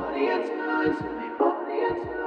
Summer mood waves are coming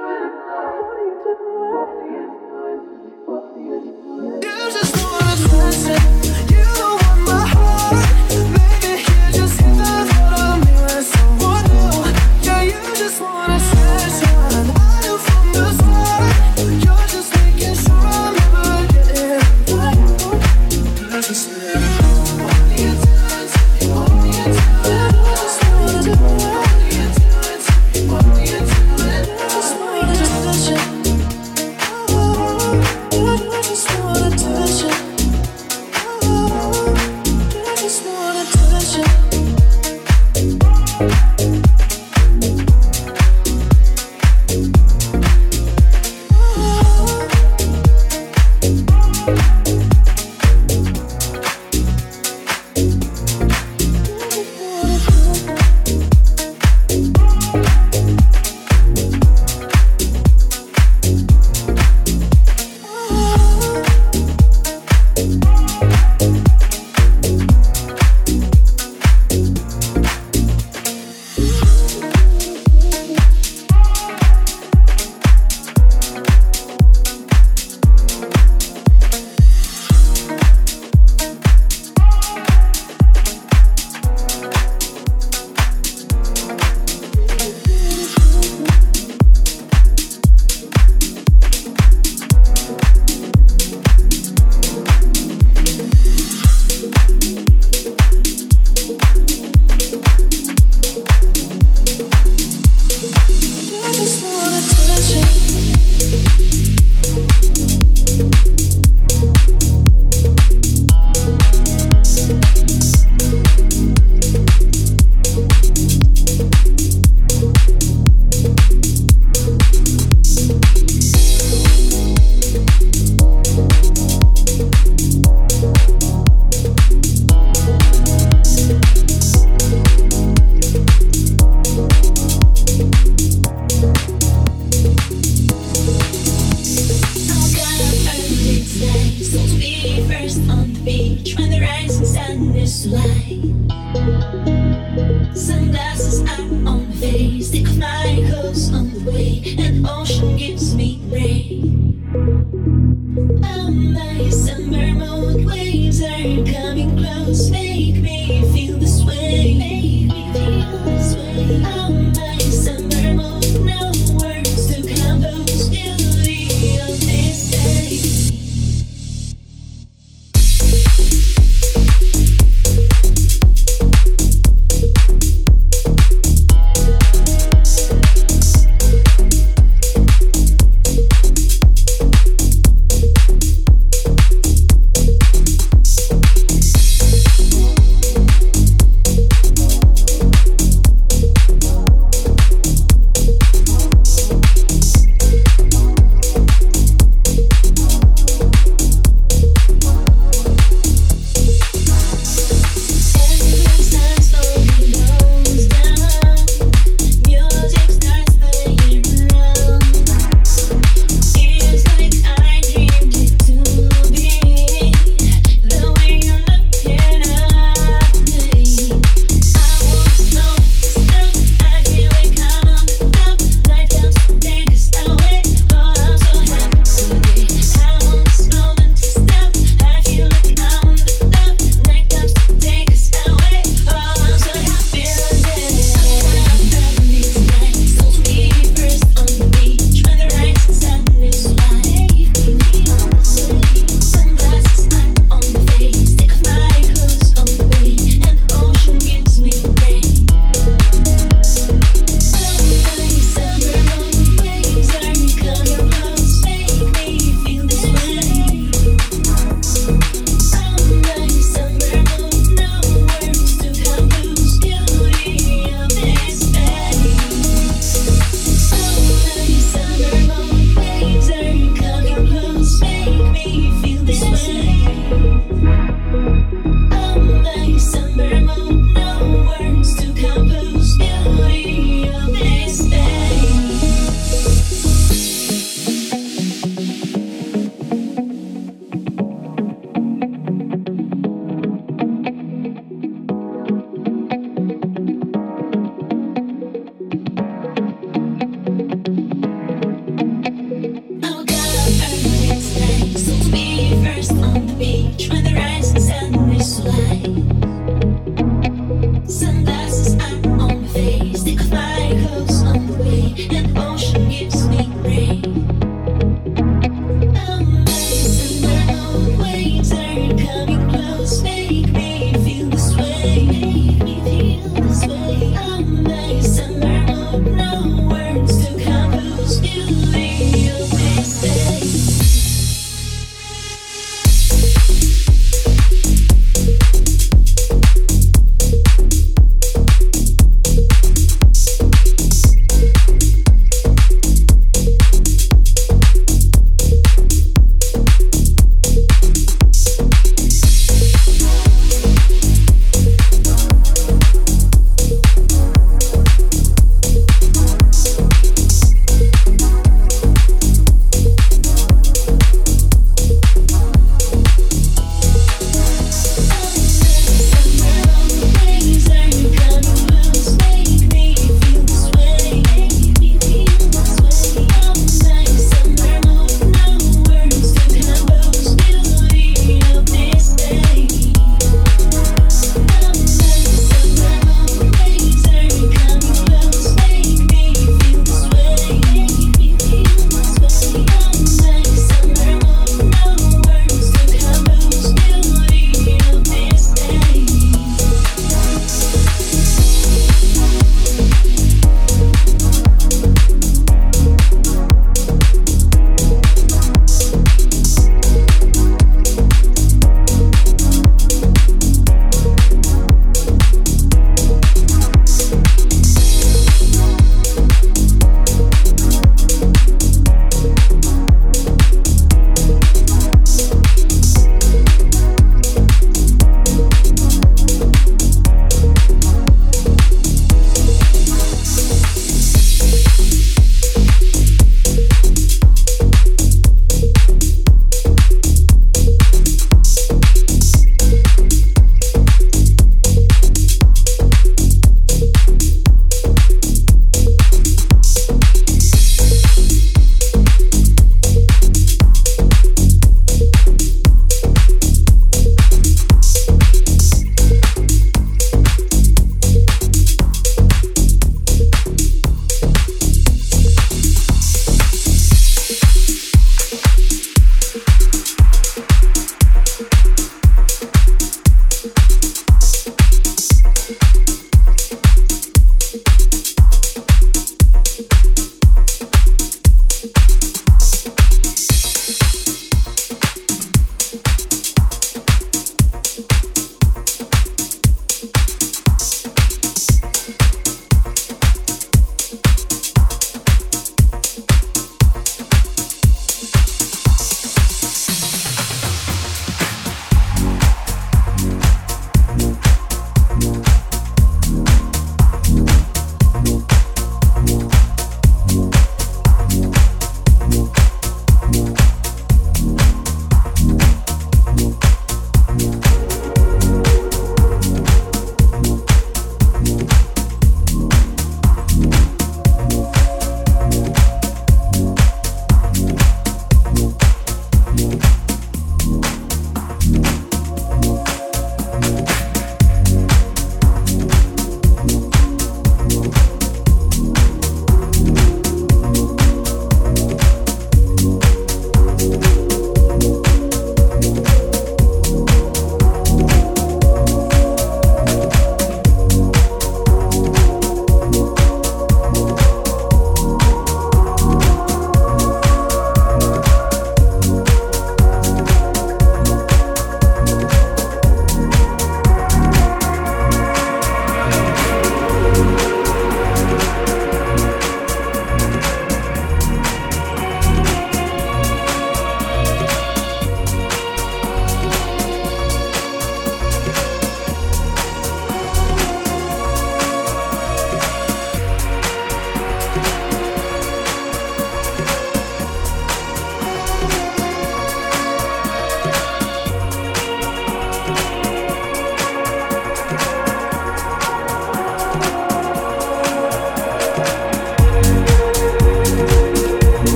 Come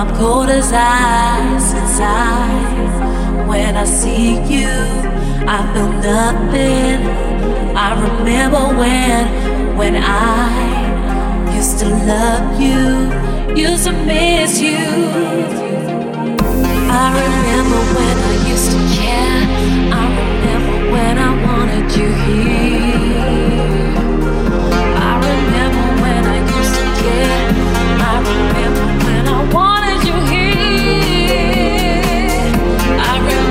I'm cold as ice inside. When I see you, I feel nothing. I remember when, when I used to love you, used to miss you. I remember when I used to care. I remember when I wanted you here.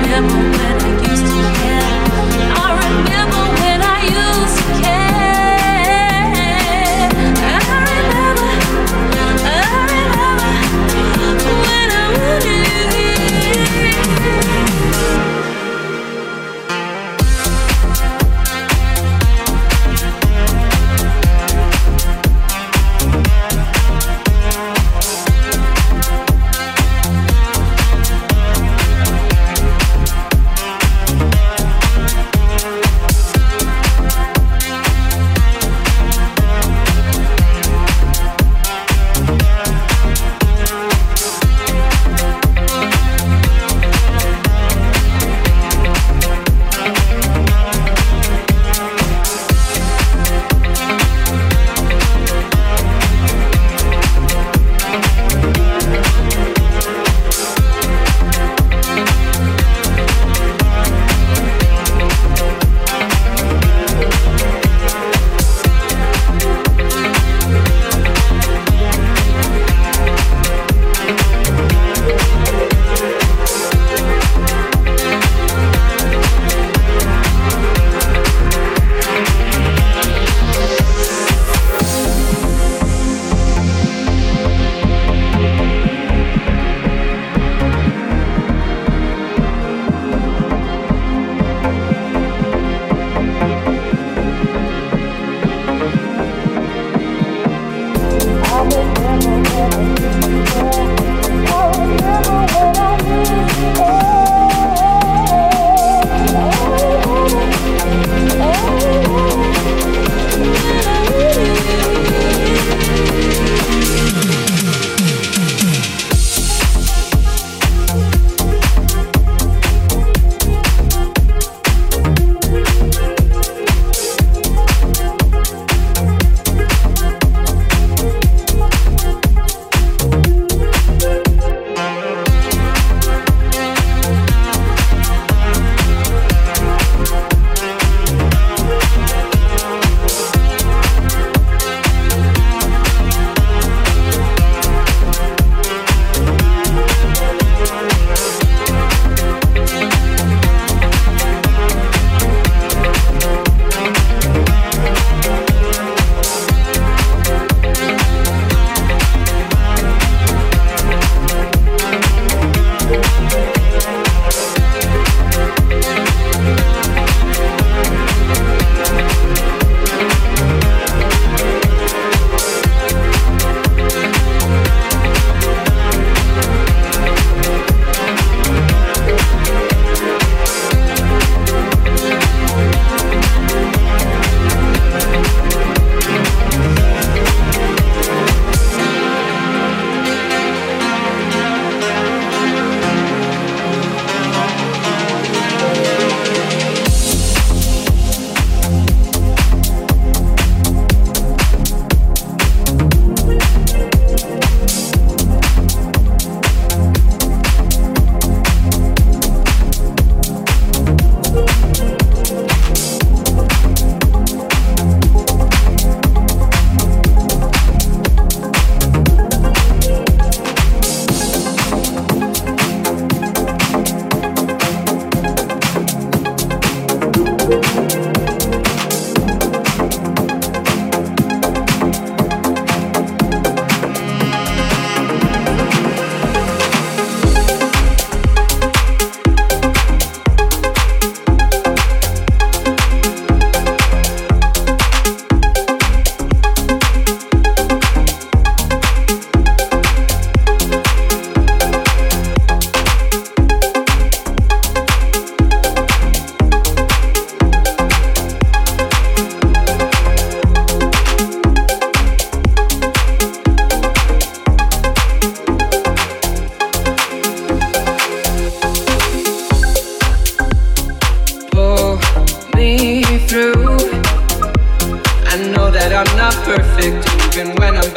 remember when I used to care. I remember when I used to care.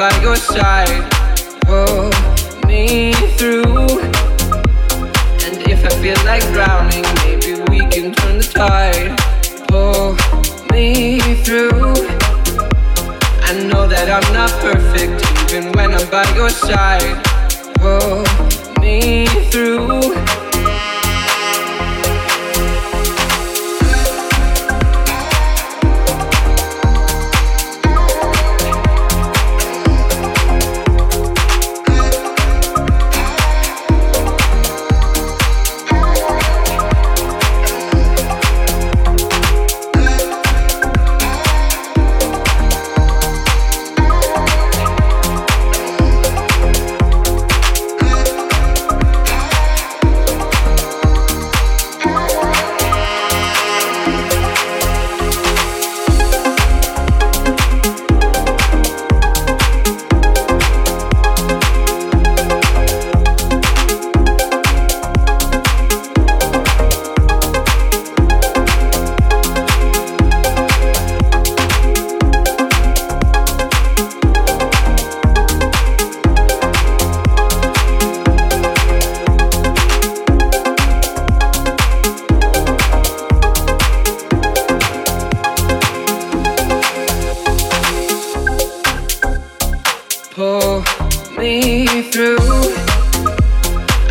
By your side. Pull me through. And if I feel like drowning, maybe we can turn the tide. Pull me through. I know that I'm not perfect, even when I'm by your side. Pull me through.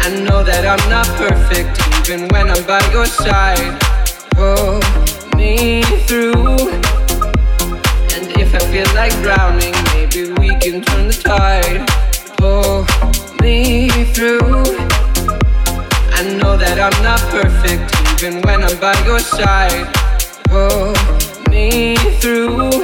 I know that I'm not perfect, even when I'm by your side. Pull me through. And if I feel like drowning, maybe we can turn the tide. Pull me through. I know that I'm not perfect, even when I'm by your side. Pull me through.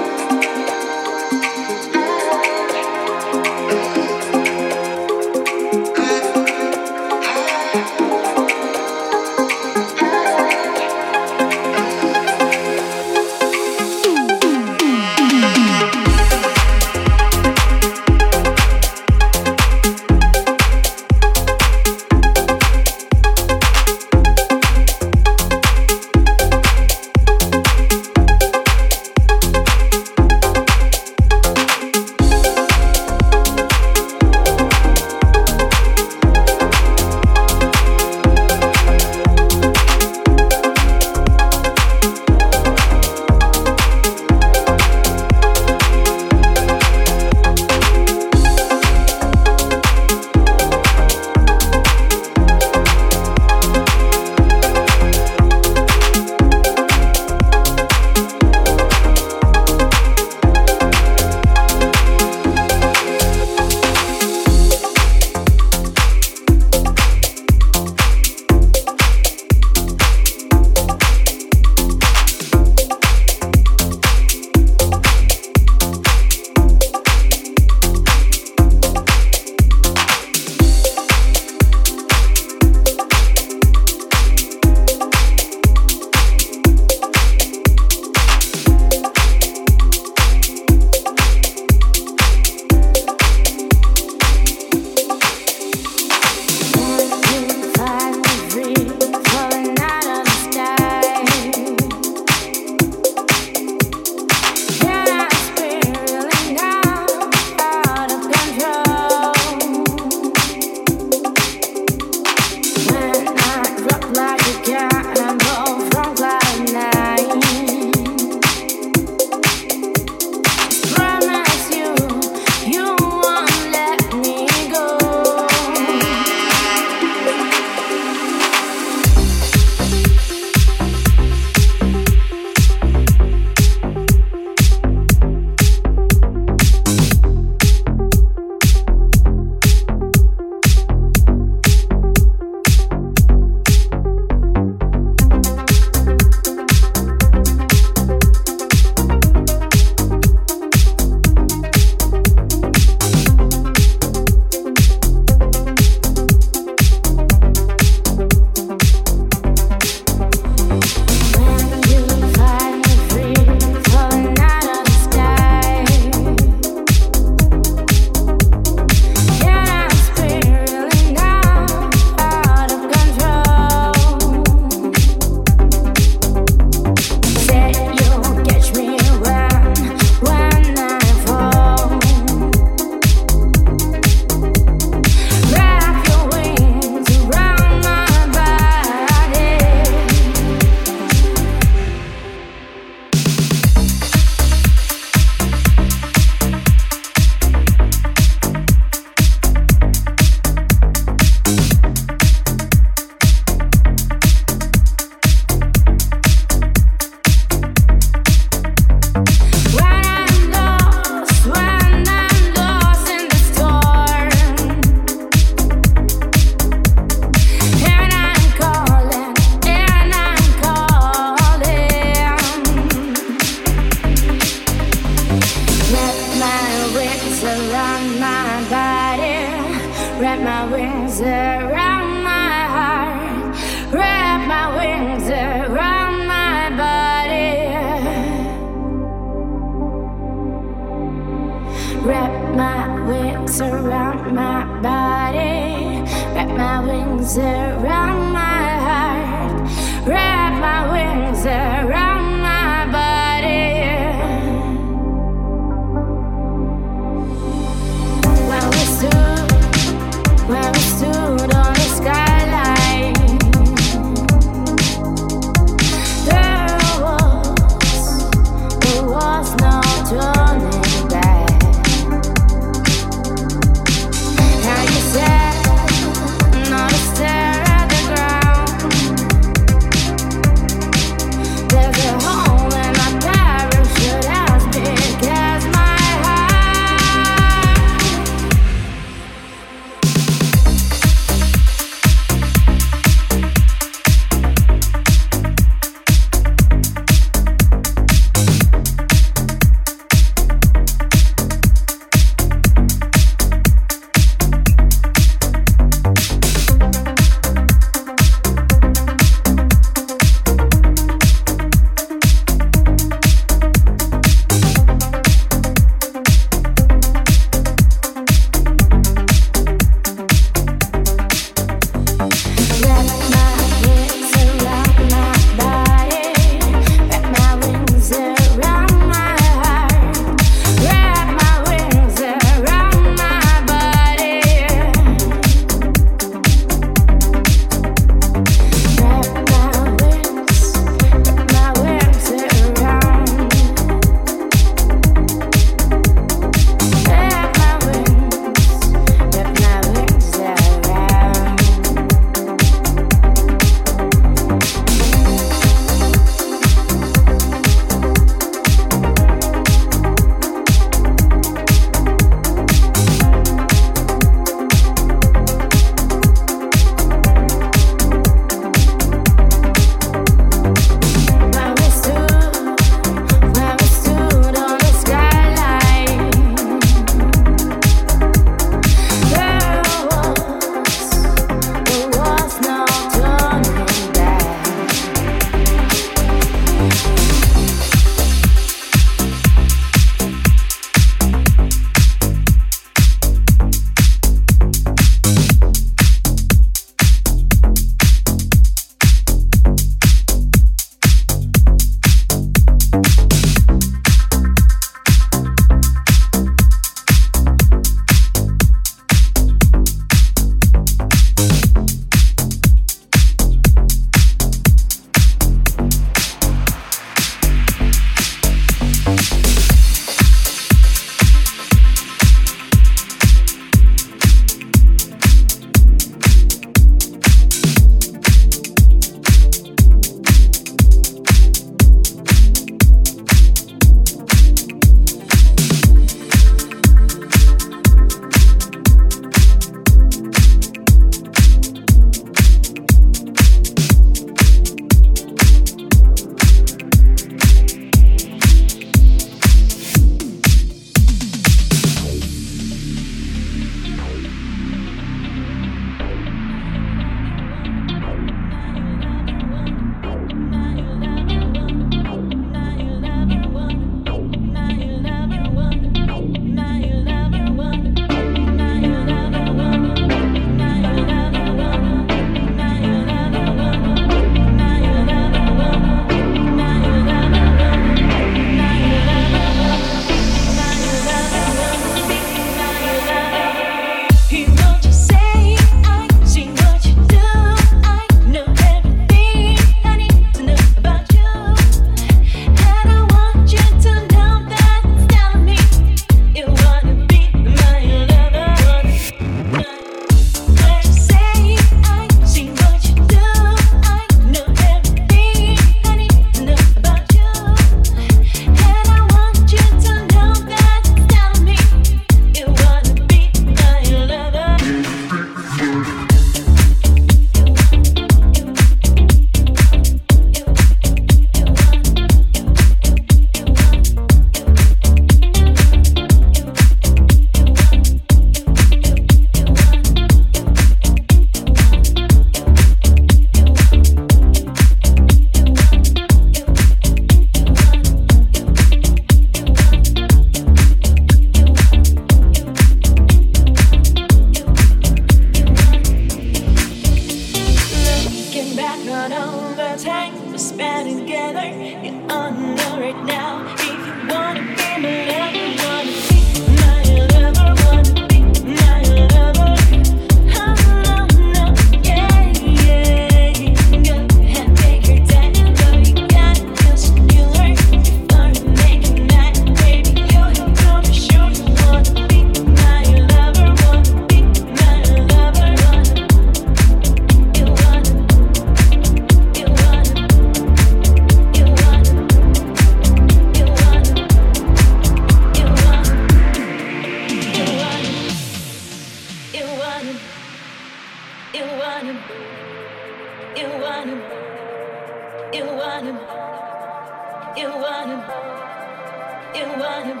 Iwanim,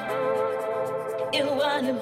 Iwanim.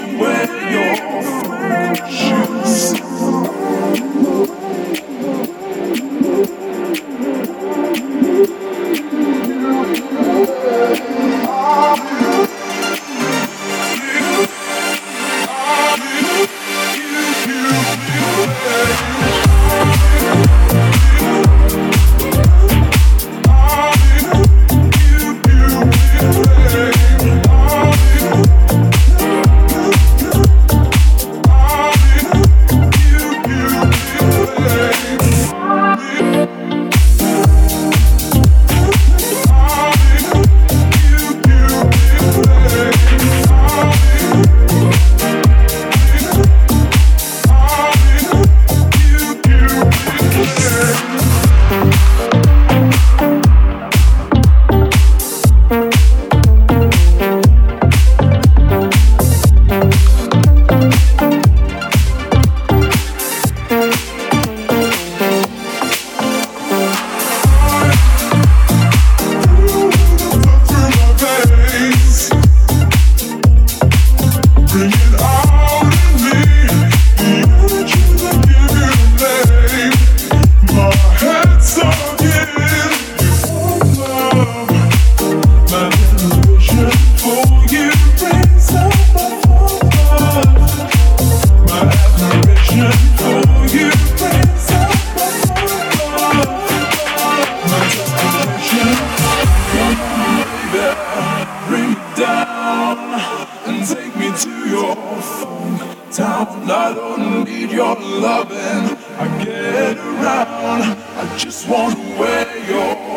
Wear your shoes. I need your loving. I get around. I just want to wear your.